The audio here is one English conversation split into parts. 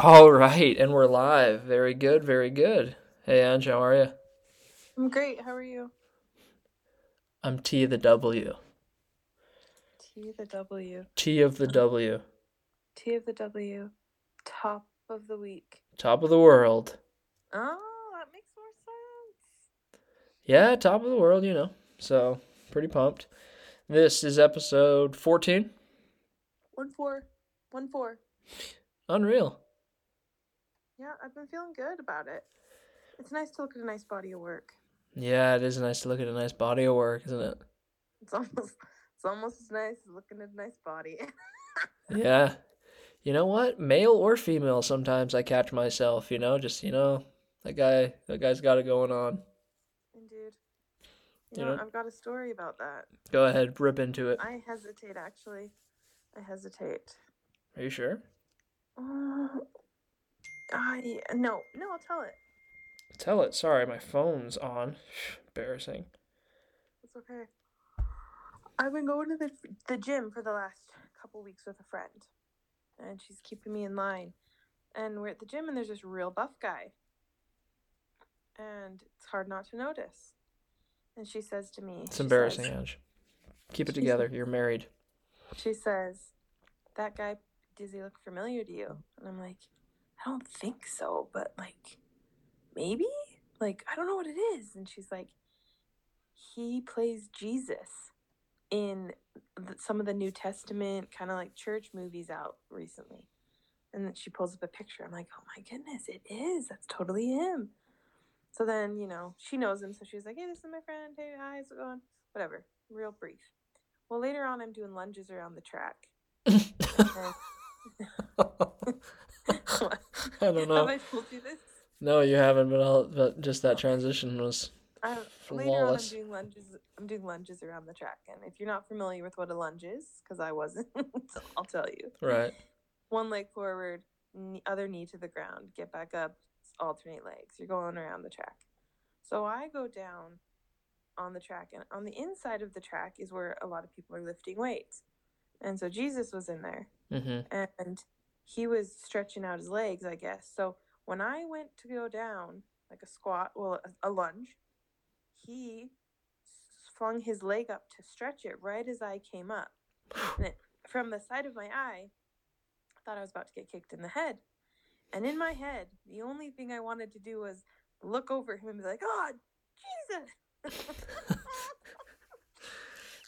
All right, and we're live. Very good, very good. Hey, Ange, how are you? I'm great. How are you? I'm T of the W. T of the W. T of the W. T of the W. Top of the week. Top of the world. Oh, that makes more sense. Yeah, top of the world, you know. So, pretty pumped. This is episode 14. One four. One four. Unreal. Yeah, I've been feeling good about it. It's nice to look at a nice body of work. Yeah, it is nice to look at a nice body of work, isn't it? It's almost it's almost as nice as looking at a nice body. Yeah. You know what? Male or female, sometimes I catch myself, you know, just, you know, that guy, that guy's got it going on. Indeed. You You know, know? I've got a story about that. Go ahead, rip into it. I hesitate actually. I hesitate. Are you sure? Uh, I no, no, I'll tell it. Tell it. Sorry, my phone's on. Embarrassing. It's okay. I've been going to the the gym for the last couple weeks with a friend, and she's keeping me in line. And we're at the gym, and there's this real buff guy, and it's hard not to notice. And she says to me, It's she embarrassing, says- Ange. Keep it together. You're married. She says, "That guy, does he look familiar to you?" And I'm like, "I don't think so, but like, maybe. Like, I don't know what it is." And she's like, "He plays Jesus in the, some of the New Testament kind of like church movies out recently." And then she pulls up a picture. I'm like, "Oh my goodness, it is. That's totally him." So then, you know, she knows him, so she's like, "Hey, this is my friend. Hey, hi, how's it going?" Whatever, real brief. Well, later on, I'm doing lunges around the track. I don't Have know. I told you this? No, you haven't, but I'll, but just that transition was I, later on, I'm doing lunges. I'm doing lunges around the track, and if you're not familiar with what a lunge is, because I wasn't, I'll tell you. right. One leg forward, knee, other knee to the ground, get back up, alternate legs. You're going around the track. So I go down on the track, and on the inside of the track is where a lot of people are lifting weights. And so Jesus was in there. Mm-hmm. and he was stretching out his legs, I guess. So when I went to go down, like a squat, well, a, a lunge, he flung his leg up to stretch it right as I came up. And it, from the side of my eye, I thought I was about to get kicked in the head. And in my head, the only thing I wanted to do was look over him and be like, "Oh, Jesus!" Oh,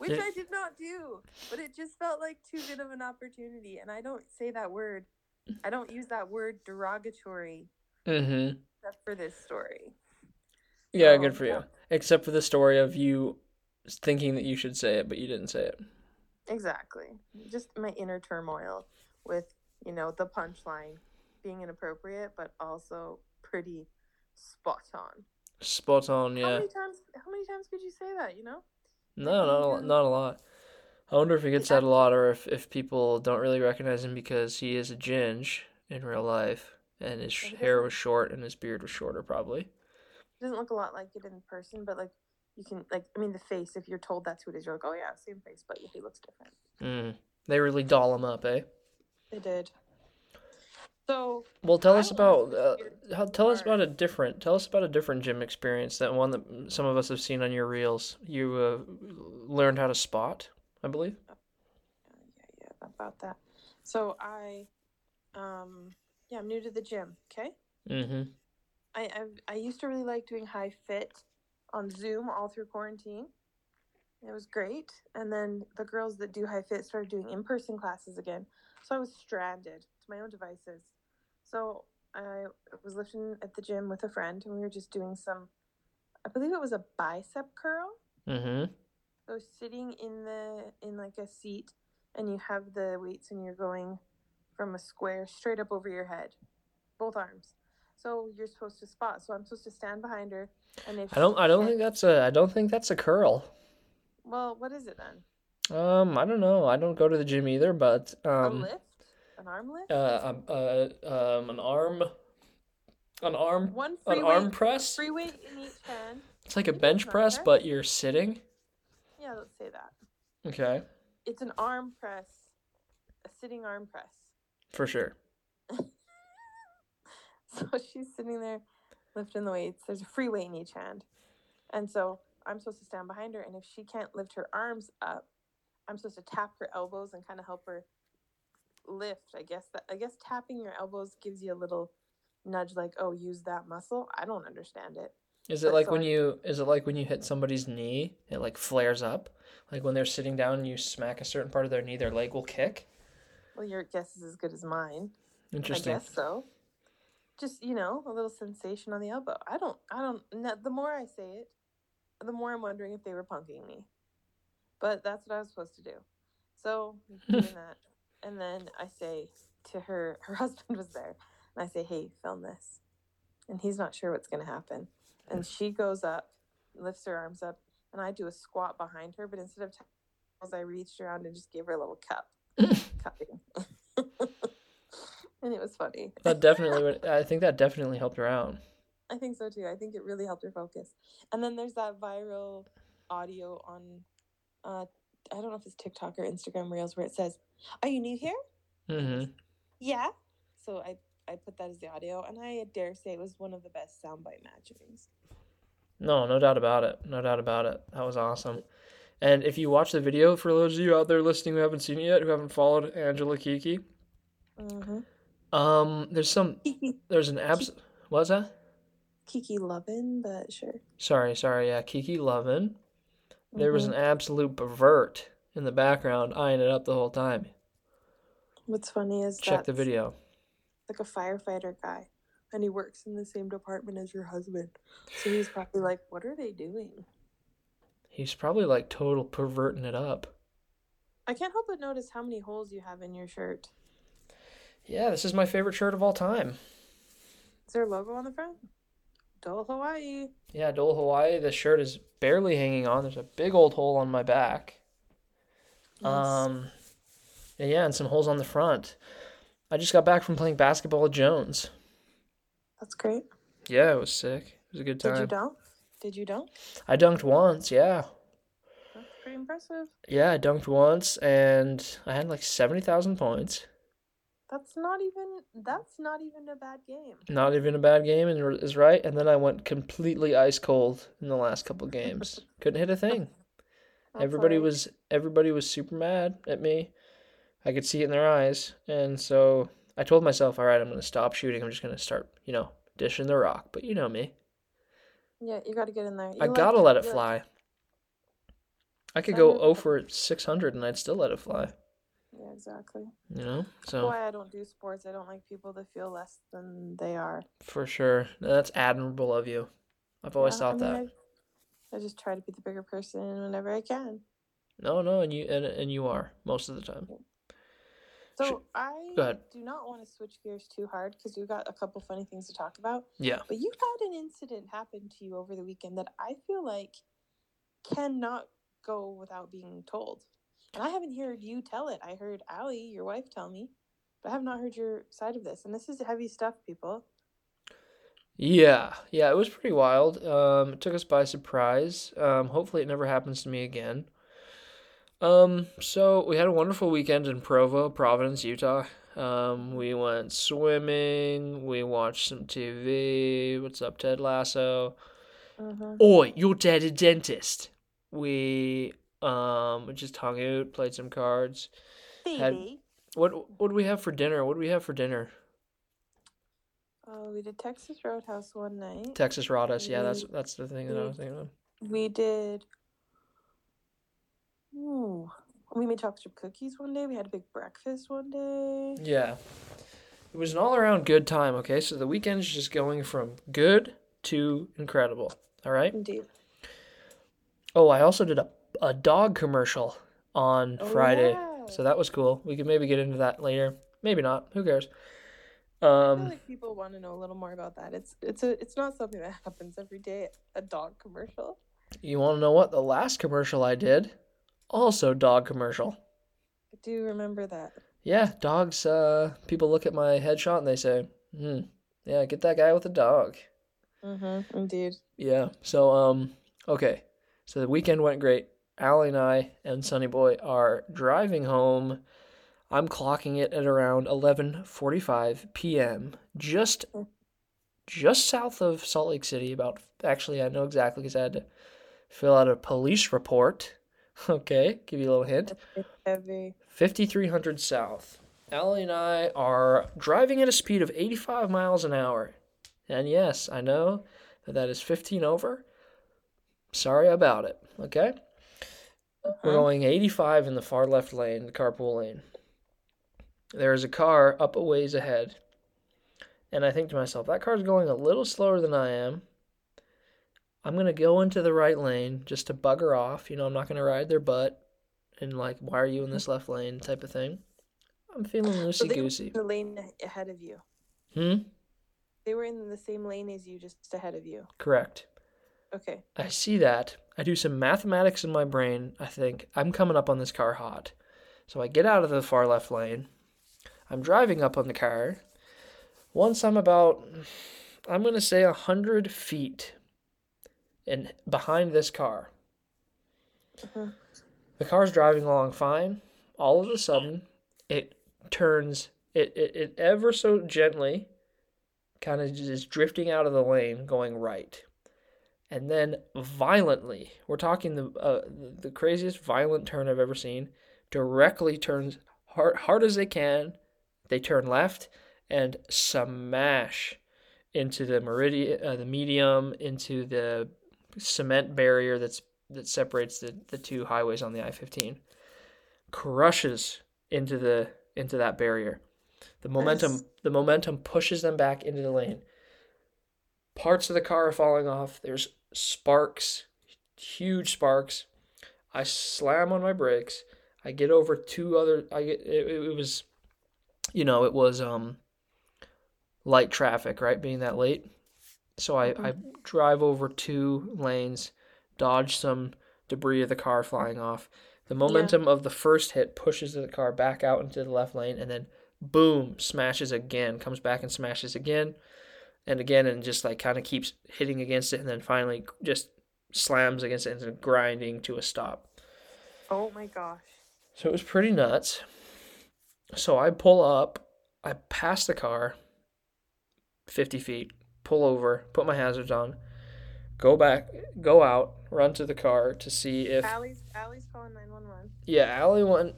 Which. I did not do, but it just felt like too good of an opportunity. And I don't say that word, I don't use that word derogatory Mm-hmm. except for this story. Yeah, So, good for you. yeah. Except for the story of you thinking that you should say it, but you didn't say it. Exactly. Just my inner turmoil with, you know, the punchline being inappropriate, but also pretty spot on. Spot on, yeah. How many times? How many times could you say that? You know? No, not a, not a lot. I wonder if he gets that a lot, or if, if people don't really recognize him because he is a ginge in real life, and his hair was short and his beard was shorter, probably. It doesn't look a lot like it in person, but like you can like I mean the face. If you're told that's who it is, you're like, oh yeah, same face, but he looks different. Mm. They really doll him up, eh? They did. So Well, tell I us about uh, how, tell us about a different tell us about a different gym experience that one that some of us have seen on your reels. You uh, learned how to spot, I believe. yeah, yeah, yeah, about that. So I, um, yeah, I'm new to the gym. Okay, Mm-hmm. I I've, I used to really like doing high fit on Zoom all through quarantine. It was great, and then the girls that do high fit started doing in person classes again. So I was stranded to my own devices. So I was lifting at the gym with a friend, and we were just doing some. I believe it was a bicep curl. Mm-hmm. So sitting in the in like a seat, and you have the weights, and you're going from a square straight up over your head, both arms. So you're supposed to spot. So I'm supposed to stand behind her, and if I don't I don't think that's a I don't think that's a curl. Well, what is it then? Um, I don't know. I don't go to the gym either, but A um, lift, an arm lift, uh, um, uh, um, an arm, an arm, one an free arm press. free weight in each hand. It's like a bench press, press. but you're sitting. Yeah, let's say that. Okay, It's an arm press, a sitting arm press. for sure. So she's sitting there lifting the weights. There's a free weight in each hand. And so I'm supposed to stand behind her. And if she can't lift her arms up, I'm supposed to tap her elbows and kind of help her lift. I guess that I guess tapping your elbows gives you a little nudge like, oh, use that muscle. I don't understand it. Is it like so when I- you is it like when you hit somebody's knee, it like flares up? Like when they're sitting down and you smack a certain part of their knee, their leg will kick? Well, your guess is as good as mine. Interesting. I guess so. Just you know, a little sensation on the elbow. I don't. I don't. The more I say it, the more I'm wondering if they were punking me. But that's what I was supposed to do. So doing that, and then I say to her, her husband was there, and I say, "Hey, film this," and he's not sure what's gonna happen, and she goes up, lifts her arms up, and I do a squat behind her, but instead of towels, I reached around and just gave her a little cup, cupping, and it was funny. That definitely would I think that definitely helped her out. I think so too. I think it really helped her focus. And then there's that viral audio on uh I don't know if it's TikTok or Instagram Reels where it says, "Are you new here?" Mm-hmm. Yeah. So I I put that as the audio and I dare say it was one of the best soundbite matchings. No, no doubt about it. No doubt about it. That was awesome. And if you watch the video, for those of you out there listening who haven't seen it yet, who haven't followed Angela Kiki, Mm-hmm. um, there's some, there's an abs. What's that? Kiki Lovin, but sure. Sorry, sorry. Yeah, Kiki Lovin. There was Mhm. an absolute pervert in the background eyeing it up the whole time. What's funny is Check the video. like a firefighter guy, and he works in the same department as your husband. So he's probably like, "What are they doing?" He's probably like total perverting it up. I can't help but notice how many holes you have in your shirt. Yeah, this is my favorite shirt of all time. Is there a logo on the front? Dole Hawaii. Yeah, Dole Hawaii. The shirt is barely hanging on. There's a big old hole on my back. Nice. Um, yeah, and some holes on the front. I just got back from playing basketball at Jones. That's great. Yeah, it was sick. It was a good time. Did you dunk? Did you dunk? I dunked once. Yeah, That's pretty impressive. yeah, I dunked once, and I had like seventy thousand points. That's not even. That's not even a bad game. Not even a bad game, and is right. And then I went completely ice cold in the last couple games. Couldn't hit a thing. That's everybody alright. was everybody was super mad at me. I could see it in their eyes, and so I told myself, "All right, I'm gonna stop shooting. I'm just gonna start, you know, dishing the rock." But you know me, Yeah, you got to get in there. I You gotta let it you like- fly. I could go don't- 0 for 600 and I'd still let it fly. Yeah, exactly. You know, That's so why I don't do sports. I don't like people to feel less than they are. for sure, that's admirable of you. I've always Yeah, thought I that. mean, I, I just try to be the bigger person whenever I can. No, no, and you and and you are most of the time. So I do not want to switch gears too hard because we've got a couple funny things to talk about. Yeah. But you had an incident happen to you over the weekend that I feel like cannot go without being told. And I haven't heard you tell it. I heard Allie, your wife, tell me, but I have not heard your side of this. And this is heavy stuff, people. Yeah, yeah, it was pretty wild. Um, it took us by surprise. Um, hopefully it never happens to me again. Um, so we had a wonderful weekend in Provo, Providence, Utah. Um, we went swimming, we watched some TV. What's up, Ted Lasso? Mm-hmm. Oi, your dad a dentist. We um just hung out, played some cards. Had- What what do we have for dinner? What do we have for dinner? Oh, we did Texas Roadhouse one night. Texas Roadhouse, Yeah, that's that's the thing that I was thinking of. We did. Ooh. We made chocolate chip cookies one day. We had a big breakfast one day. Yeah. It was an all around good time, okay? So the weekend's just going from good to incredible. All right? Indeed. Oh, I also did a, a dog commercial on Oh, Friday. yeah. So that was cool. We could maybe get into that later. Maybe not. Who cares? I feel Um, like people want to know a little more about that. It's it's a it's not something that happens every day. A dog commercial. you want to know what? The last commercial I did, also dog commercial. I do remember that. Yeah, dogs, uh, people look at my headshot and they say, hmm, yeah, get that guy with a dog. Mm-hmm. Indeed. Yeah. So, um, okay. So the weekend went great. Allie and I and Sunny Boy are driving home. I'm clocking it at around 11:45 p.m. Just just south of Salt Lake City. About actually, I know exactly because I had to fill out a police report. Okay, give you a little hint. It's heavy. 5300 south. Allie and I are driving at a speed of 85 miles an hour. And yes, I know that that is 15 over. Sorry about it. Okay? We're Uh-huh. going 85 in the far left lane, the carpool lane. There is a car up a ways ahead. And I think to myself, that car's going a little slower than I am. I'm going to go into the right lane just to bugger off. You know, I'm not going to ride their butt and, like, why are you in this left lane type of thing. I'm feeling loosey goosey. the lane ahead of you. Hmm? They were in the same lane as you, just ahead of you. Correct. Okay. I see that. I do some mathematics in my brain. I think I'm coming up on this car hot. So I get out of the far left lane. I'm driving up on the car. Once I'm about, I'm going to say 100 feet in, behind this car. Mhm. The car's driving along fine. All of a sudden, it turns, it, it, it ever so gently kind of just drifting out of the lane going right and then violently we're talking the uh, the craziest violent turn i've ever seen directly turns hard, hard as they can they turn left and smash into the meridian uh, the medium into the cement barrier that's that separates the, the two highways on the i-15 crushes into the into that barrier. The momentum Nice. the momentum pushes them back into the lane. Parts of the car are falling off. There's sparks huge sparks. I slam on my brakes. I get over two other i get it, it was you know it was um light traffic right being that late. So i i drive over two lanes dodge some debris of the car flying off. The momentum of the first hit pushes the car back out into the left lane and then boom smashes again comes back and smashes again and again and just like kind of keeps hitting against it and then finally just slams against it and grinding to a stop. Oh my gosh. so it was pretty nuts so i pull up i pass the car 50 feet pull over put my hazards on go back go out run to the car to see if Allie's Allie's calling nine one one. yeah, Allie went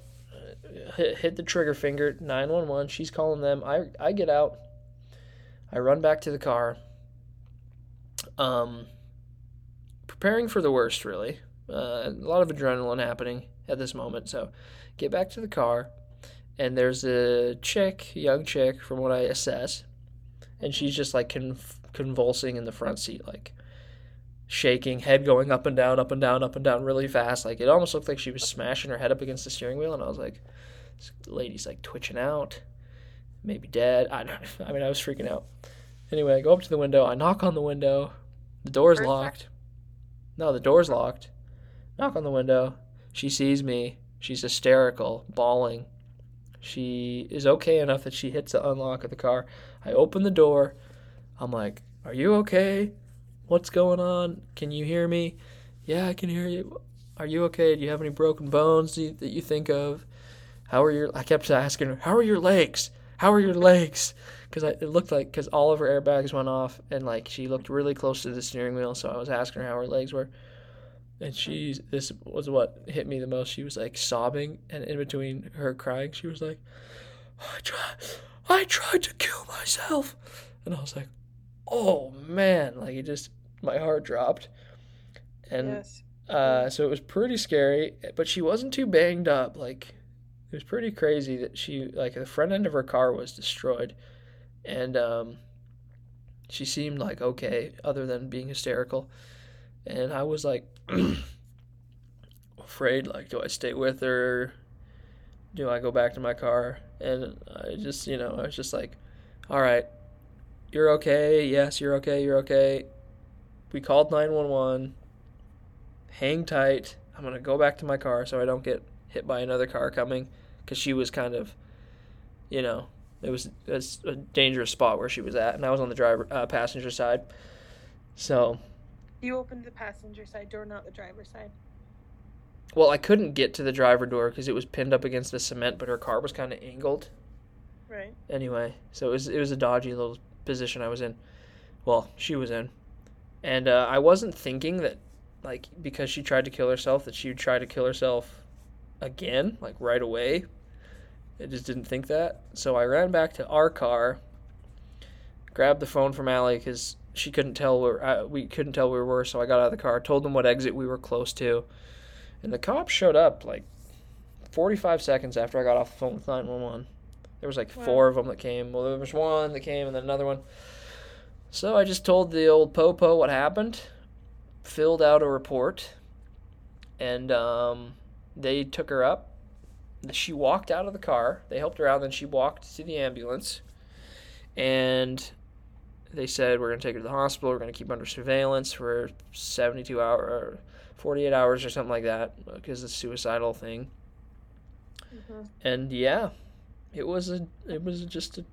hit, hit the trigger finger 911. She's calling them. I I get out. I run back to the car. Um preparing for the worst really. Uh, a lot of adrenaline happening at this moment. So, get back to the car and there's a chick, young chick from what I assess, and she's just like conv- convulsing in the front seat like shaking, head going up and down, up and down, up and down really fast. Like it almost looked like she was smashing her head up against the steering wheel, and I was like, "This lady's like twitching out, maybe dead." I don't. I mean, I was freaking out. Anyway, I go up to the window. I knock on the window. The door's locked. No, the door's locked. Knock on the window. She sees me. She's hysterical, bawling. She is okay enough that she hits the unlock of the car. I open the door. I'm like, "Are you okay? What's going on? Can you hear me? Yeah, I can hear you. Are you okay? Do you have any broken bones that you, think of? How are your? I kept asking her, "How are your legs? How are your legs?" Because it looked like because all of her airbags went off, and like she looked really close to the steering wheel. So I was asking her how her legs were, and she this was what hit me the most. She was like sobbing, and in between her crying, she was like, "I tried, I tried to kill myself," and I was like, "Oh man!" Like it just my heart dropped, and yes. uh, so it was pretty scary, but she wasn't too banged up. Like it was pretty crazy that she like the front end of her car was destroyed, and um, she seemed like okay, other than being hysterical. And I was like afraid, like, do I stay with her? Do I go back to my car? And I just, you know, I was just like, all right, you're okay. Yes, you're okay. You're okay. We called 911 hang tight. I'm gonna go back to my car so I don't get hit by another car coming, because she was kind of, you know, it was, it was a dangerous spot where she was at, and I was on the driver uh, passenger side. So, You opened the passenger side door, not the driver's side. well, I couldn't get to the driver door because it was pinned up against the cement, but her car was kind of angled. Right. Anyway, so it was it was a dodgy little position I was in. Well, she was in, and uh, I wasn't thinking that, like, because she tried to kill herself, that she would try to kill herself again, like right away. I just didn't think that. So I ran back to our car, grabbed the phone from Allie because she couldn't tell where uh, we couldn't tell where we were. So I got out of the car, told them what exit we were close to, and the cops showed up like 45 seconds after I got off the phone with 911. There was like Wow. four of them that came. Well, there was one that came, and then another one. So I just told the old popo what happened, filled out a report, and um, they took her up. She walked out of the car. They helped her out. and Then she walked to the ambulance, and they said we're gonna take her to the hospital. We're gonna keep her under surveillance for 72 hour, or 48 hours or something like that, because it's a suicidal thing. Mhm. And yeah, it was a it was just a,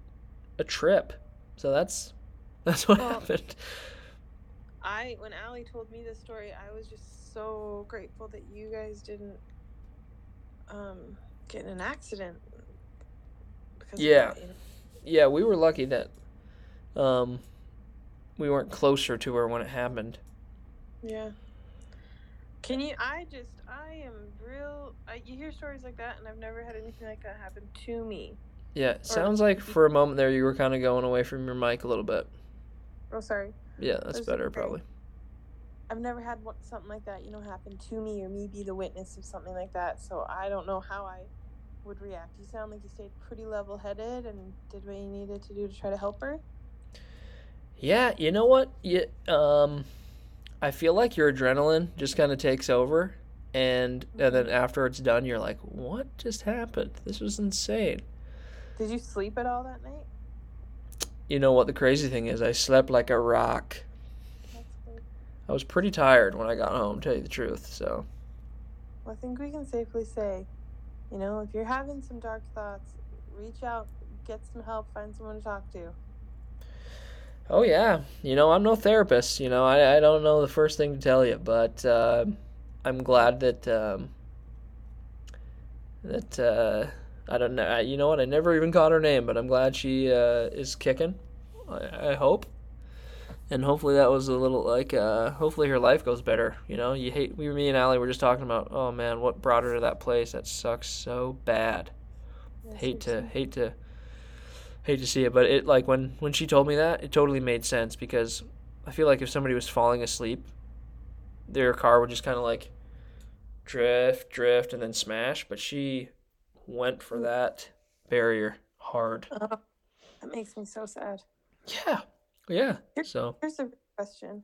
a trip. So that's that's what Well- happened. I when Allie told me this story, I was just so grateful that you guys didn't um get in an accident. Because Yeah. that, you know? Yeah, we were lucky that um we weren't closer to her when it happened. Yeah. Can you? I just, I am real. I, you hear stories like that, and I've never had anything like that happen to me. Yeah, it sounds like for a moment there you were kind of going away from your mic a little bit. Oh, sorry. Yeah, that's was better okay. probably. I've never had what, something like that, you know, happen to me or me be the witness of something like that. So I don't know how I would react. You sound like you stayed pretty level headed and did what you needed to do to try to help her. Yeah, you know what? You, um, I feel like your adrenaline just kind of takes over, and and then after it's done, you're like, "What just happened? This was insane." Did you sleep at all that night? You know what the crazy thing is? I slept like a rock. That's good. I was pretty tired when I got home, tell you the truth. So Well, I think we can safely say, you know, if you're having some dark thoughts, reach out, get some help, find someone to talk to. Oh yeah, you know I'm no therapist. You know I, I don't know the first thing to tell you, but uh, I'm glad that um, that uh, I don't know. I- You know what? I never even caught her name, but I'm glad she uh, is kicking. I, I hope, and hopefully that was a little like. Uh, hopefully her life goes better. You know, you hate. We, me and Allie were just talking about. Oh man, what brought her to that place? That sucks so bad Yeah, hate to hate to hate to see it but it like when when she told me that it totally made sense because i feel like if somebody was falling asleep their car would just kind of like drift drift and then smash but she went for that barrier hard Oh, that makes me so sad. yeah yeah so Here's a question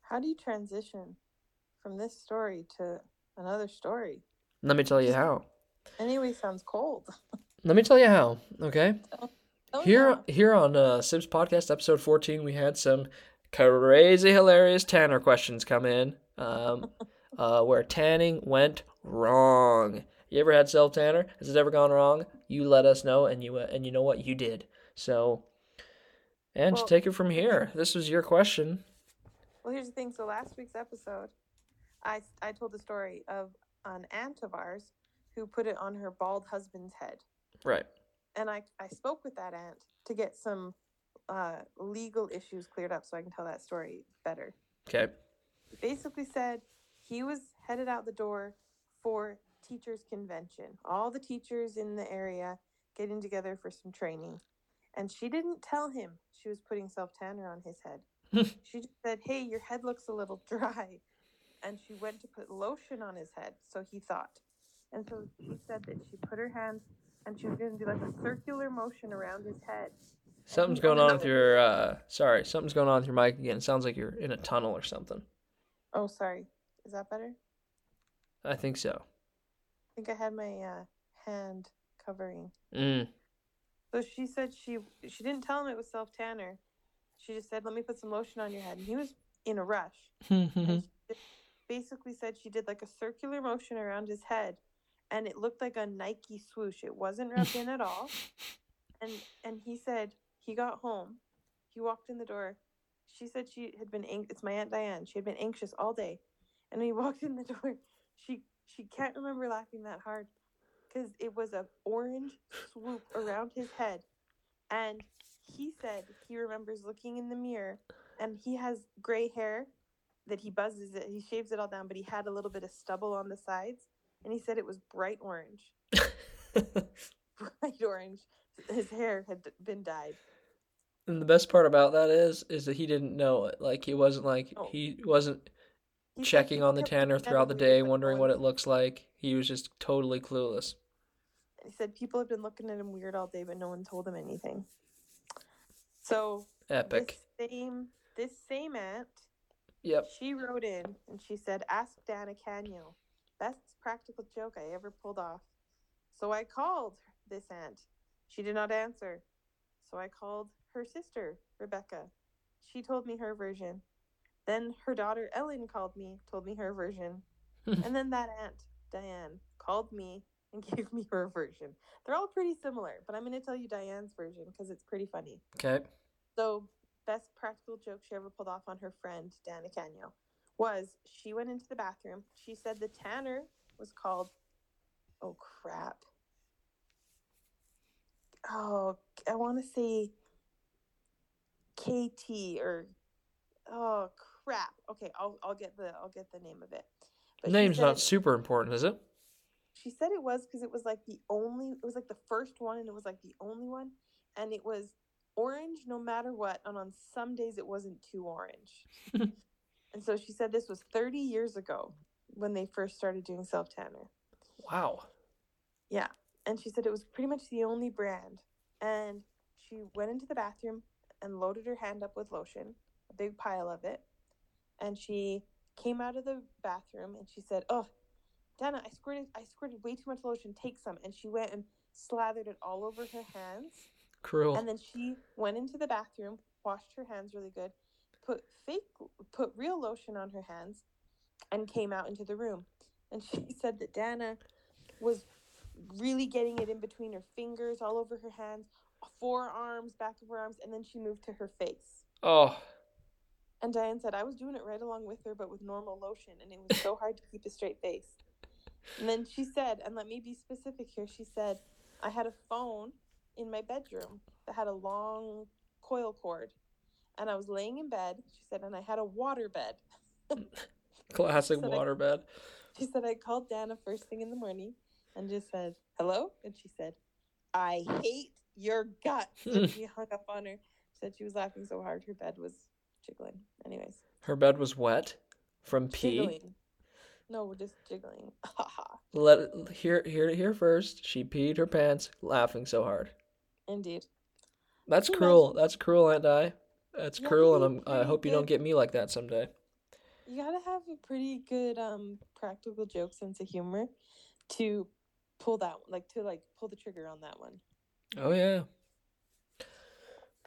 How do you transition from this story to another story? let me tell you how Anyway, sounds cold. let me tell you how okay Oh, Here, yeah. here on uh, Sibs Podcast, episode 14, we had some crazy, hilarious Tanner questions come in um, uh, where tanning went wrong. You ever had self tanner? Has it ever gone wrong? You let us know, and you uh, and you know what you did. So, and Well- take it from here. This was your question. Well, here's the thing. So last week's episode, I I told the story of an aunt of ours who put it on her bald husband's head, Right. and I I spoke with that aunt to get some uh, legal issues cleared up so I can tell that story better. Okay. basically said he was headed out the door for teachers convention all the teachers in the area getting together for some training and she didn't tell him she was putting self tanner on his head she just said hey your head looks a little dry and she went to put lotion on his head so he thought and so she said that she put her hand and she was going to do like a circular motion around his head Something's going on with your. Uh, sorry, something's going on with your mic again. It sounds like you're in a tunnel or something. oh sorry is that better I think so. i think i had my uh, hand covering Mm. So she said she she didn't tell him it was self tanner. She just said, "Let me put some lotion on your head." And he was in a rush. And she just basically said she did like a circular motion around his head, and it looked like a Nike swoosh. It wasn't rubbed in at all. And and he said he got home, he walked in the door. She said she had been ang- it's my aunt Diane. She had been anxious all day, and when he walked in the door, she she can't remember laughing that hard because it was a orange swoop around his head, and he said he remembers looking in the mirror and he has gray hair that he buzzes it. He shaves it all down, but he had a little bit of stubble on the sides. And he said it was bright orange. bright orange. His hair had been dyed. And the best part about that is, is that he didn't know it. Like he wasn't like Oh. he wasn't He checking on the tanner throughout the day, wondering what it looks like. He was just totally clueless. He said people have been looking at him weird all day, but no one told him anything. So Epic. this same this same aunt, Yep. she wrote in and she said, "Ask Dana Canyo, best practical joke I ever pulled off." So I called this aunt. She did not answer. So I called her sister Rebecca. She told me her version. Then her daughter Ellen called me, told me her version. and then that aunt, Diane, called me and gave me her version. They're all pretty similar, but I'm going to tell you Diane's version because it's pretty funny. Okay. So, best practical joke she ever pulled off on her friend, Dana Canyo, was she went into the bathroom. She said the tanner was called, oh crap. Oh, I want to say KT or, oh crap. Okay, I'll, I'll get the I'll get the name of it. But Name's not super important, is it? she said it was because it was like the only it was like the first one and it was like the only one and it was orange no matter what and on some days it wasn't too orange and so she said this was 30 years ago when they first started doing self tanner Wow. yeah and she said it was pretty much the only brand and she went into the bathroom and loaded her hand up with lotion a big pile of it and she came out of the bathroom and she said oh Dana, I squirted I squirted way too much lotion. Take some. And she went and slathered it all over her hands. Cruel. And then she went into the bathroom, washed her hands really good, put fake put real lotion on her hands, and came out into the room. And she said that Dana was really getting it in between her fingers, all over her hands, forearms, back of her arms, and then she moved to her face. oh, And Diane said, I was doing it right along with her, but with normal lotion, and it was so hard to keep a straight face. And then she said, and let me be specific here, she said, I had a phone in my bedroom that had a long coil cord, and I was laying in bed, she said, and I had a water bed. classic water they- waterbed. She said, I called Dana first thing in the morning and just said, hello? And she said, I hate your guts. And she hung up on her. She said she was laughing so hard her bed was jiggling. Anyways. Her bed was wet from pee. Jiggling. No, we're just jiggling. Let it hear hear it here first. She peed her pants, laughing so hard. Indeed. That's cruel. That's cruel, Aunt Di. That's You cruel, and I'm, I hope you don't get me like that someday. You gotta have a pretty good um practical joke sense of humor to pull that like to like pull the trigger on that one. Oh yeah.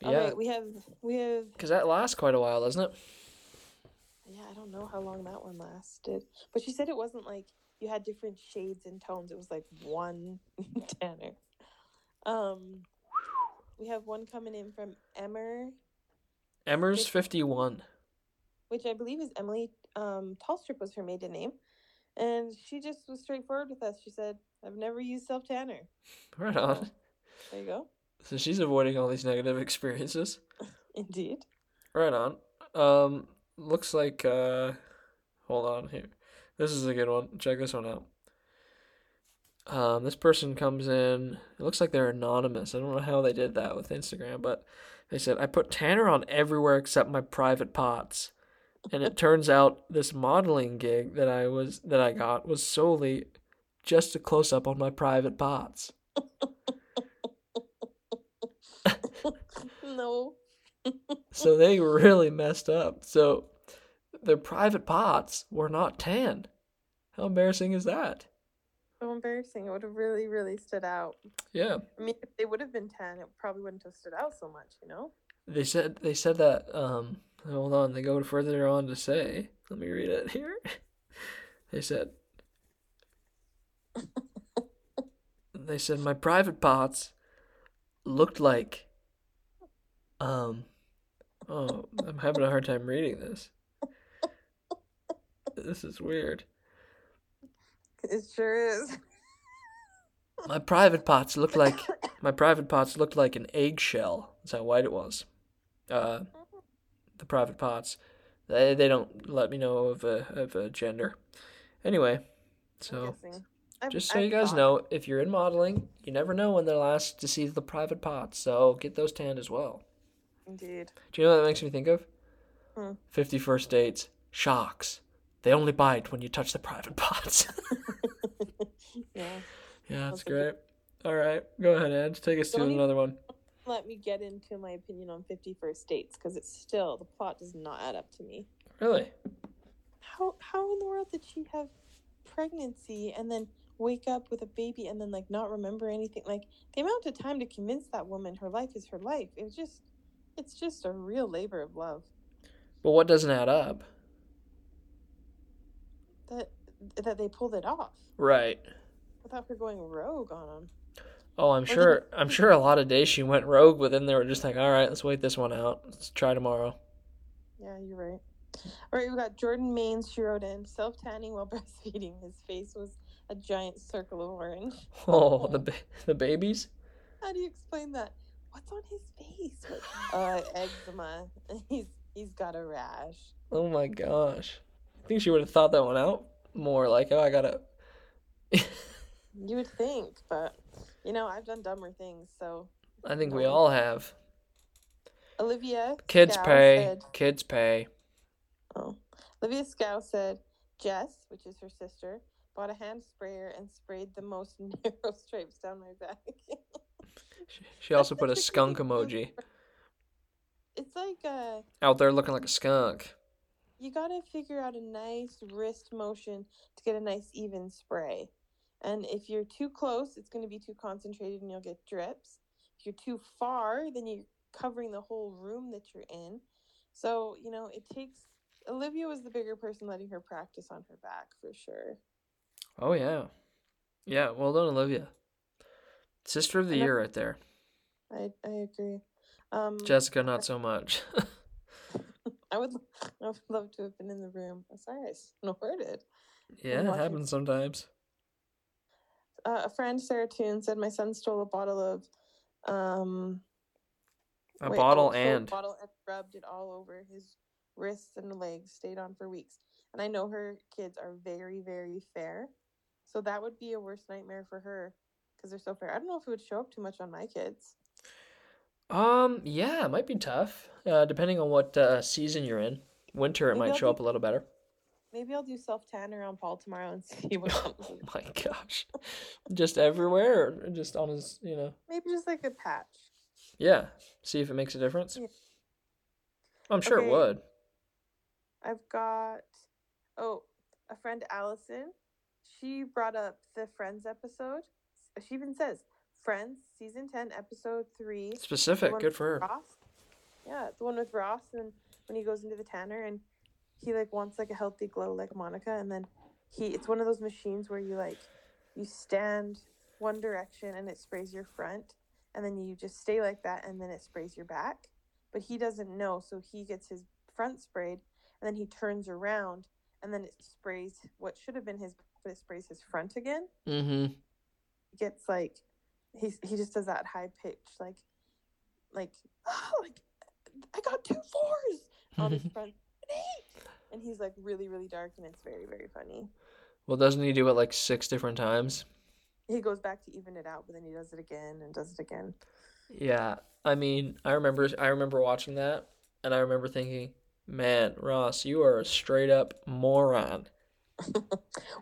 Yeah, right, we have we have because that lasts quite a while, doesn't it? yeah, I don't know how long that one lasted. But she said it wasn't like you had different shades and tones. It was like one tanner. Um we have one coming in from Emmer, Emmers fifty one. which I believe is Emily um Tallstrip was her maiden name. And she just was straightforward with us. She said, I've never used self tanner. Right on. There you go. So she's avoiding all these negative experiences. Indeed. Right on. Um, looks like uh, hold on here. This is a good one. Check this one out. Um, this person comes in. It looks like they're anonymous. I don't know how they did that with Instagram, but they said I put Tanner on everywhere except my private pots, and it turns out this modeling gig that I was that I got was solely just a close up on my private pots. no. So they really messed up. So their private pots were not tan. How embarrassing is that? So embarrassing. It would have really, really stood out. Yeah. I mean, if they would have been 10, it probably wouldn't have stood out so much, you know? They said they said that um hold on, they go further on to say let me read it here. They said They said my private parts looked like um oh I'm having a hard time reading this. This is weird. It sure is. My private pots looked like my private pots looked like an eggshell. That's how white it was. Uh, the private pots. They, they don't let me know of a of a gender. Anyway, so I'm guessing. I've- just so you guys know, if you're in modeling, you never know when they'll last to see the private pots. So get those tanned as well. Indeed. Do you know what that makes me think of? Hmm. Fifty First Dates. Sharks. They only bite when you touch the private parts. yeah. yeah, that's Sounds like a- great. All right, go ahead, Ed. Take us to another one. Let me get into my opinion on Fifty First Dates because it's still the plot does not add up to me. Really? How how in the world did she have pregnancy and then wake up with a baby and then like not remember anything? Like the amount of time to convince that woman her life is her life. It was just it's just a real labor of love. But what doesn't add up? That that they pulled it off Right. without her going rogue on them. Oh, I'm Or sure. I'm sure a lot of days she went rogue with him. They were just like, "All right, let's wait this one out. Let's try tomorrow." Yeah, you're right. All right, we got Jordan Maines. She wrote in self tanning while breastfeeding. His face was a giant circle of orange. Oh, the ba- the babies. How do you explain that? What's on his face? Uh, eczema. He's he's got a rash. Oh my gosh. I think she would have thought that one out more. Like, oh, I gotta. You would think, but you know, I've done dumber things. So I think we all have. Olivia Kids Scow pay. said, Kids pay. oh, Olivia Scow said Jess, which is her sister, bought a hand sprayer and sprayed the most narrow stripes down my back. She- She also put a skunk emoji It's like uh out there looking like a skunk. You gotta figure out a nice wrist motion to get a nice even spray. And if you're too close, it's gonna be too concentrated and you'll get drips. If you're too far, then you're covering the whole room that you're in. So, you know, it takes Olivia was the bigger person letting her practice on her back for sure. Oh yeah, yeah. Well done, Olivia. Sister of the And I- year right there. I I agree. Um Jessica, not so much. I would I would love to have been in the room. I'm sorry I snorted. yeah, it happens sometimes. uh, a friend Sarah Toon said my son stole a bottle of um A wait, bottle stole a and bottle and rubbed it all over his wrists and legs stayed on for weeks and i know her kids are very very fair so that would be a worst nightmare for her because they're so fair i don't know if it would show up too much on my kids um, yeah, it might be tough. Uh, depending on what uh, season you're in. Winter, it Maybe might I'll show do- up a little better. maybe i'll do self tan around paul tomorrow and see what comes Oh it. my gosh, just everywhere, or just on his, you know. maybe just like a patch Yeah, see if it makes a difference. Yeah. I'm sure it Okay. would. I've got oh, a friend Allison. She brought up the Friends episode. She even says Friends season ten episode three. Specific, good for her. Ross. Yeah, the one with Ross and when he goes into the tanner and he like wants like a healthy glow like Monica and then he it's one of those machines where you like you stand one direction and it sprays your front and then you just stay like that and then it sprays your back. But he doesn't know, so he gets his front sprayed and then he turns around and then it sprays what should have been his but it sprays his front again. Mm-hmm. Gets like he's he just does that high pitch like like oh, like I got two fours on his front eight and he's like really really dark and it's very very funny. well, doesn't he do it like six different times? He goes back to even it out, but then he does it again and does it again. Yeah, I mean, I remember, I remember watching that, and I remember thinking, man, Ross, you are a straight up moron.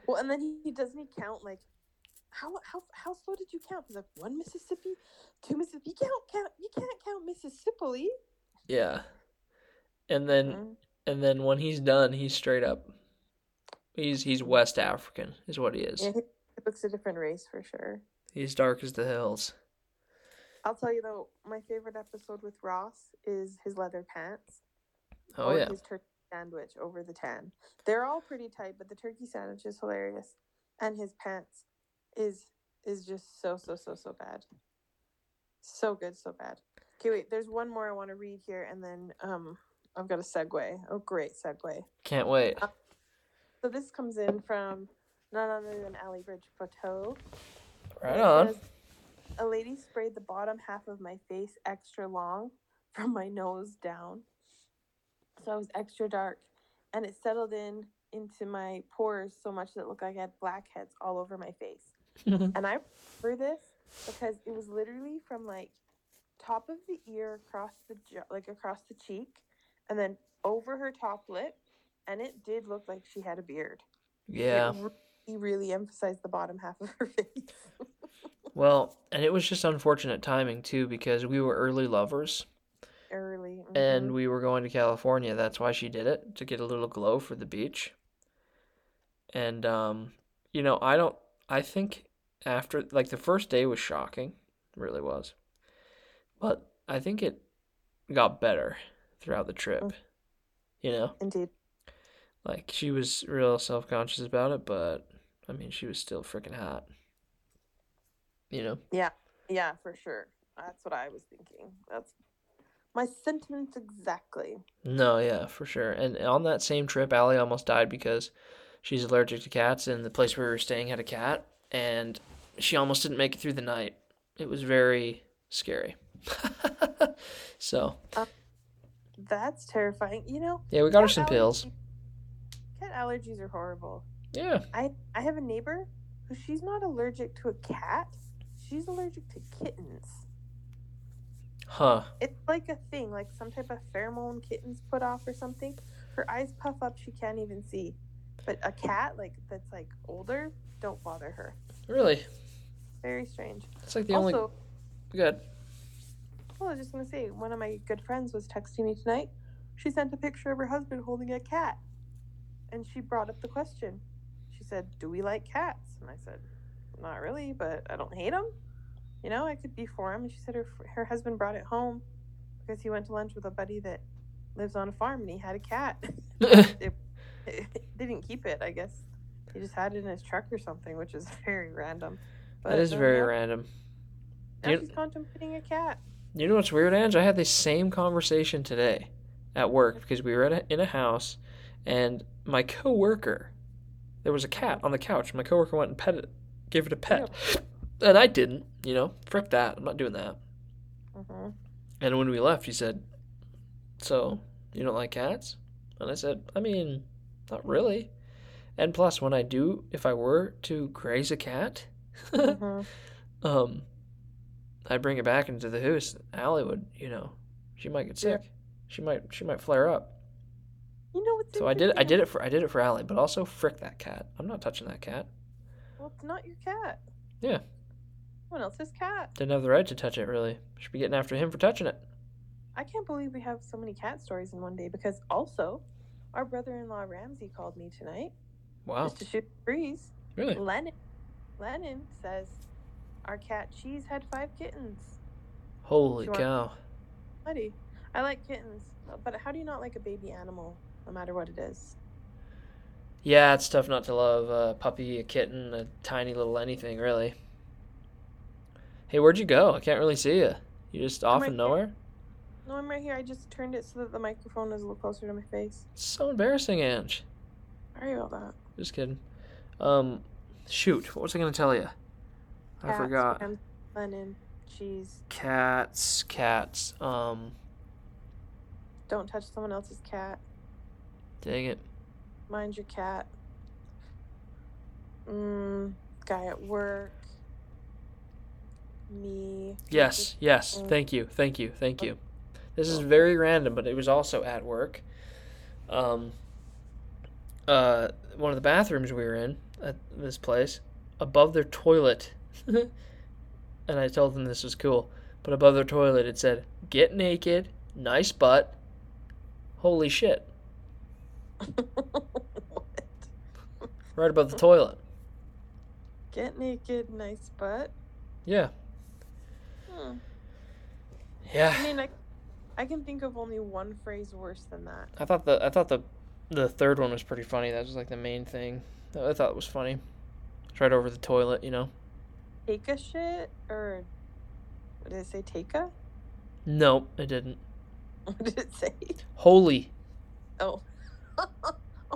well, and then he, he doesn't he count like how how how slow did you count? He's like one Mississippi, two Mississippi. You can't count. You can't count Mississippi. Yeah, and then Mhm. and then when he's done, he's straight up. He's he's West African, is what he is. Yeah, he looks a different race for sure. He's dark as the hills. I'll tell you though, my favorite episode with Ross is his leather pants. Oh yeah, his turkey sandwich over the tan. They're all pretty tight, but the turkey sandwich is hilarious, and his pants is is just so so so so bad. So good, so bad. Okay, wait. There's one more I want to read here, and then um, I've got a segue. Oh, great segue. can't wait. So this comes in from none other than Ali Bridge Poteau. Right on. says, a lady sprayed the bottom half of my face extra long from my nose down. So I was extra dark and it settled in into my pores so much that it looked like I had blackheads all over my face. And I remember this because it was literally from like top of the ear across the like across the cheek, and then over her top lip, and it did look like she had a beard. yeah. It really, really emphasized the bottom half of her face. Well, and it was just unfortunate timing too because we were early lovers Early. and mhm. we were going to California. That's why she did it to get a little glow for the beach. And um, you know, I don't I think after like the first day was shocking, really was. But I think it got better throughout the trip. Mm. You know, Indeed. like she was real self-conscious about it, but I mean, she was still freaking hot. You know? Yeah, Yeah, for sure. That's what I was thinking. That's my sentiments exactly. No, yeah, for sure. And on that same trip, Allie almost died because she's allergic to cats, and the place where we were staying had a cat, and she almost didn't make it through the night. It was very scary. So, uh, That's terrifying. You know, yeah, we got her some pills. Cat allergies are horrible. Yeah. I I have a neighbor who she's not allergic to a cat. She's allergic to kittens. Huh. It's like a thing, like some type of pheromone kittens put off or something. Her eyes puff up, she can't even see. But a cat, like that's like older, don't bother her. Really? Very strange. It's like the only also, good. well, I was just gonna say, one of my good friends was texting me tonight. She sent a picture of her husband holding a cat, and she brought up the question. She said, "Do we like cats?" And I said, "Not really, but I don't hate them. You know, I could be for him." And she said her her husband brought it home because he went to lunch with a buddy that lives on a farm and he had a cat. they didn't keep it, I guess. He just had it in his truck or something, which is very random. But that is uh, very now- random. Now You- she's contemplating a cat. You know what's weird, Ange? I had the same conversation today at work because we were a, in a house, and my coworker, there was a cat on the couch. My coworker went and pet it, gave it a pet, and I didn't. You know, frick that. I'm not doing that. hmm And when we left, he said, "So you don't like cats?" And I said, "I mean, not really." And plus, when I do, if I were to graze a cat, hmm um, I bring it back into the house. Allie would, you know, she might get Yeah. sick. She might, she might flare up. You know what's So I did, I did it for, I did it for Allie, but also frick that cat. I'm not touching that cat. Well, it's not your cat. Yeah. Someone else's cat. Didn't have the right to touch it. Really, should be getting after him for touching it. I can't believe we have so many cat stories in one day because also, our brother-in-law Ramsey called me tonight Wow, just to shoot the breeze. really? Lennon, Lennon says our cat Cheese had five kittens. Holy cow! Buddy, I like kittens, but how do you not like a baby animal, no matter what it is? Yeah, it's tough not to love a puppy, a kitten, a tiny little anything, really. Hey, where'd you go? I can't really see you. You just off right in here. nowhere? No, I'm right here. I just turned it so that the microphone is a little closer to my face. It's so embarrassing, Ange. Sorry about that. Just kidding. Um, shoot, what was I gonna tell you? I Cats, forgot. Lennon, Cheese. Cats, cats. Um, Don't touch someone else's cat. dang it. Mind your cat. Mm, guy at work. Me. Yes, yes. Thank you, thank you, thank you. This is very random, but it was also at work. Um, uh, one of the bathrooms we were in at this place, above their toilet, and I told them this was cool, but above their toilet it said, "Get naked, nice butt." Holy shit! what? Right above the toilet. Get naked, nice butt. Yeah, Hmm. I mean, I, I can think of only one phrase worse than that. I thought the I thought the the third one was pretty funny. That was like the main thing. I thought it was funny. It's right over the toilet, you know. Take a shit or what did it say? Take a? Nope, it didn't. What did it say? Holy, Oh.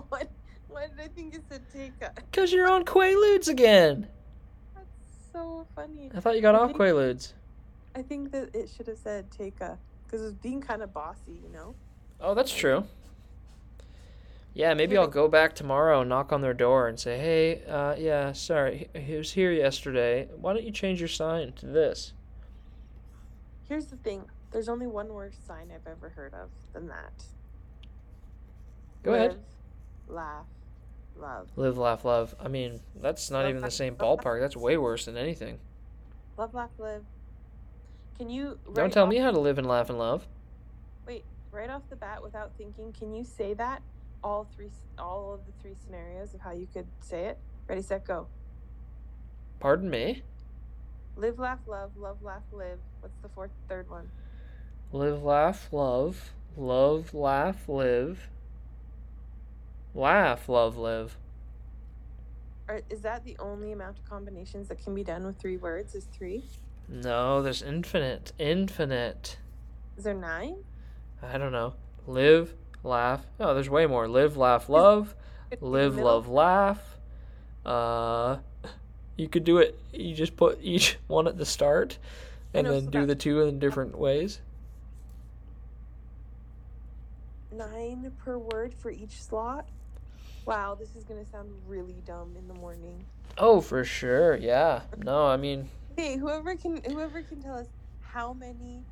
why, why did I think it said take a? cause you're on Quaaludes again. That's so funny. I thought you got I off think- Quaaludes. I think that it should have said take a, because it was being kind of bossy, you know. Oh, that's true. Yeah, maybe I'll go back tomorrow and knock on their door and say, "Hey, uh, yeah, sorry, he was here yesterday. Why don't you change your sign to this?" Here's the thing: there's only one worse sign I've ever heard of than that. Go ahead. Laugh, love. Live, laugh, love. I mean, that's not Love, even the same love. ballpark. That's way worse than anything. Love, laugh, live. Can you Don't tell me how to live and laugh and love. Wait, right off the bat, without thinking, can you say that all three, all of the three scenarios of how you could say it? Ready, set, go. Pardon me. Live, laugh, love, love, laugh, live. What's the fourth, third one? Live, laugh, love. Love, laugh, live. Laugh, love, live. Or is that the only amount of combinations that can be done with three words? Is three? No, there's infinite. Infinite. Is there nine? I don't know. Live, laugh. Oh, there's way more. Live, laugh, love. Could be the Live, love, laugh. Uh, you could do it. You just put each one at the start, and then do the two in different ways. Nine per word for each slot. Wow, this is gonna sound really dumb in the morning. Oh, for sure. Yeah. No, I mean, Hey, whoever can whoever can tell us how many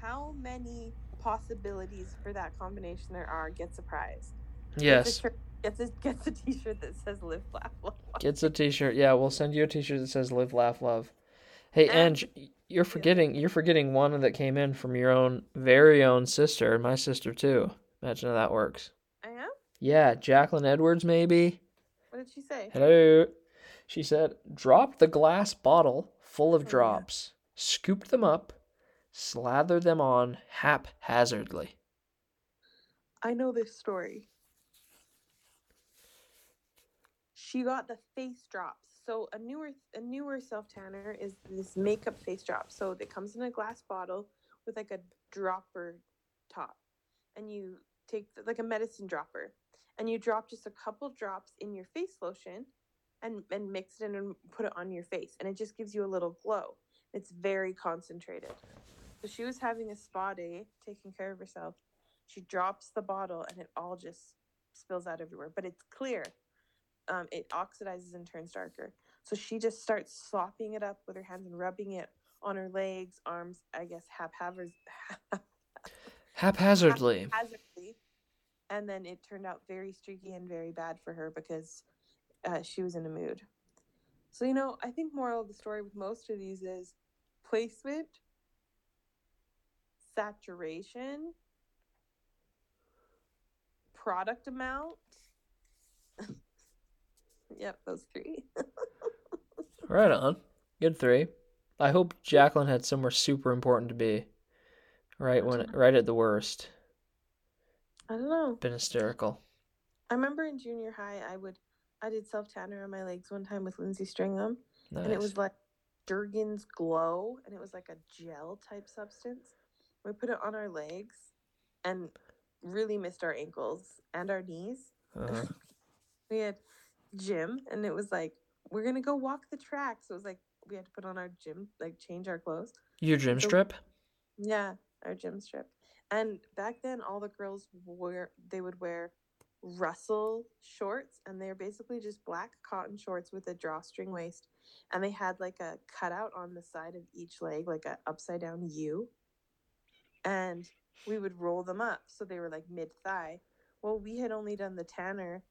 how many possibilities for that combination there are gets a prize. Gets a yes. Gets a gets a t-shirt that says live laugh love. Gets a T-shirt. Yeah, we'll send you a T-shirt that says "Live, Laugh, Love." Hey, And- Ange, you're forgetting. You're forgetting one that came in from your own very own sister, my sister too. Imagine how that works. I am? Yeah, Jacqueline Edwards, maybe. What did she say? Hello. She said, drop the glass bottle full of Oh, yeah. drops, scoop them up, slather them on haphazardly. I know this story. She got the face drops. So a newer a newer self tanner is this makeup face drop. So it comes in a glass bottle with like a dropper top, and you take the, like a medicine dropper, and you drop just a couple drops in your face lotion, and and mix it in and put it on your face, and it just gives you a little glow. It's very concentrated. So she was having a spa day, taking care of herself. She drops the bottle and it all just spills out everywhere but it's clear. Um, it oxidizes and turns darker. So she just starts slopping it up with her hands and rubbing it on her legs arms i guess haphazard Haphazardly. haphazardly. And then it turned out very streaky and very bad for her because uh, she was in a mood. So you know i think moral of the story with most of these is placement saturation product amount yep those three Right on. Good three. I hope Jacqueline had somewhere super important to be. Right when, right at the worst. i don't know Been hysterical. i remember in junior high i would i did self tanner on my legs one time with lindsay stringham Nice. and it was like Jergens Glow, and it was like a gel type substance. We put it on our legs, and really missed our ankles and our knees. uh-huh. We had gym, and it was like we're gonna go walk the track. So it was like we had to put on our gym, like change our clothes. Your gym So- strip? Yeah, our gym strip. And back then, all the girls wore they would wear Russell shorts, and they're basically just black cotton shorts with a drawstring waist, and they had like a cutout on the side of each leg, like a upside down U. And we would roll them up, so they were like mid thigh. Well, we had only done the tanner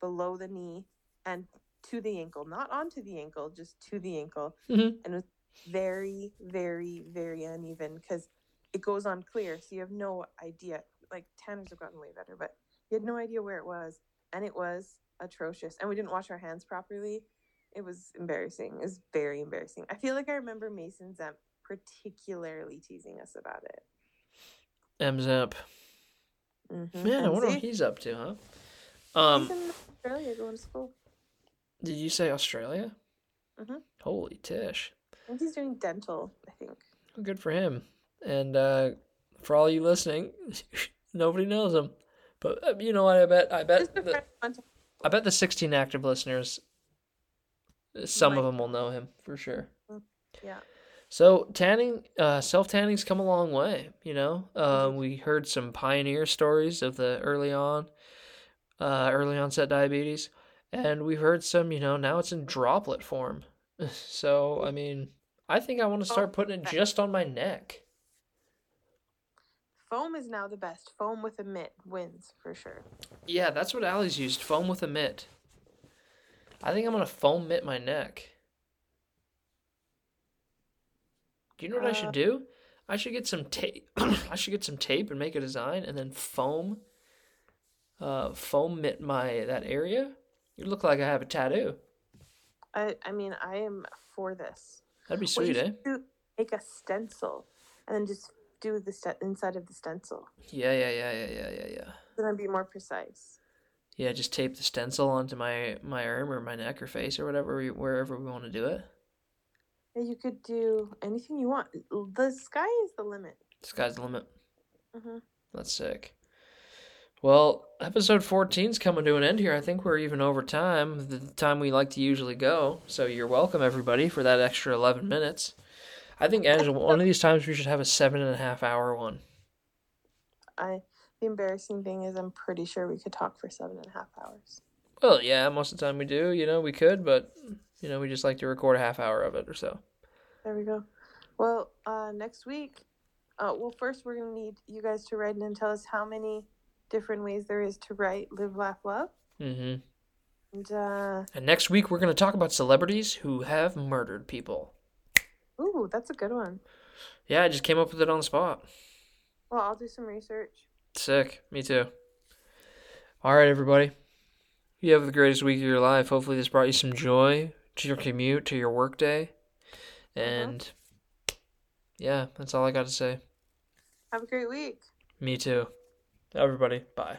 below the knee and to the ankle, not onto the ankle, just to the ankle Mhm. and it was very, very, very uneven because it goes on clear, so you have no idea. Like tanners have gotten way better, but you had no idea where it was, and it was atrocious. And we didn't wash our hands properly. It was embarrassing. It was very embarrassing. I feel like I remember Mason Zemp particularly teasing us about it. M Zamp. Mm-hmm. Man, I wonder what he's up to, huh? Um, he's in Australia going to school. did you say Australia? Mhm. Holy tish. I think he's doing dental. I think. Good for him. And uh, for all you listening, nobody knows him. But uh, you know what? I bet. I bet. The, friend on top. I bet the 16 active listeners. Some of them will know him for sure. Yeah. So tanning, uh, self tanning's come a long way. You know, uh, we heard some pioneer stories of the early on, uh, early onset diabetes, and we've heard some. You know, now it's in droplet form. So I mean, I think I want to start putting it just on my neck. Foam is now the best. Foam with a mitt wins for sure. Yeah, that's what Allie's used. Foam with a mitt. I think I'm gonna foam mitt my neck. Do you know what I should Uh, do? I should get some tape. I should get some tape and make a design, and then foam, uh, foam mitt my that area. You look like I have a tattoo. I I mean I am for this. That'd be sweet, eh? do, make a stencil and then just do the st- inside of the stencil. Yeah, yeah, yeah, yeah, yeah, yeah, yeah. Then I'd be more precise. Yeah, just tape the stencil onto my my arm or my neck or face or whatever, we, wherever we want to do it. Yeah, you could do anything you want. The sky is the limit. Sky's the limit. hmm That's sick. Well, episode 14's coming to an end here. I think we're even over time, the time we like to usually go. So you're welcome, everybody, for that extra 11 minutes. I think, Angela, one of these times we should have a seven and a half hour one. I the embarrassing thing is I'm pretty sure we could talk for seven and a half hours. Well, yeah, most of the time we do. You know, we could, but, you know, we just like to record a half hour of it or so. There we go. Well, uh, next week, uh, well, first we're gonna need you guys to write in and tell us how many different ways there is to write "live, laugh, love." hmm And uh, And next week we're going to talk about celebrities who have murdered people. ooh, that's a good one. Yeah, I just came up with it on the spot. Well, I'll do some research. Sick. Me too. All right, everybody. You have the greatest week of your life. Hopefully, this brought you some joy to your commute, to your workday. And yeah, that's all I got to say. Have a great week. Me too. Everybody, bye.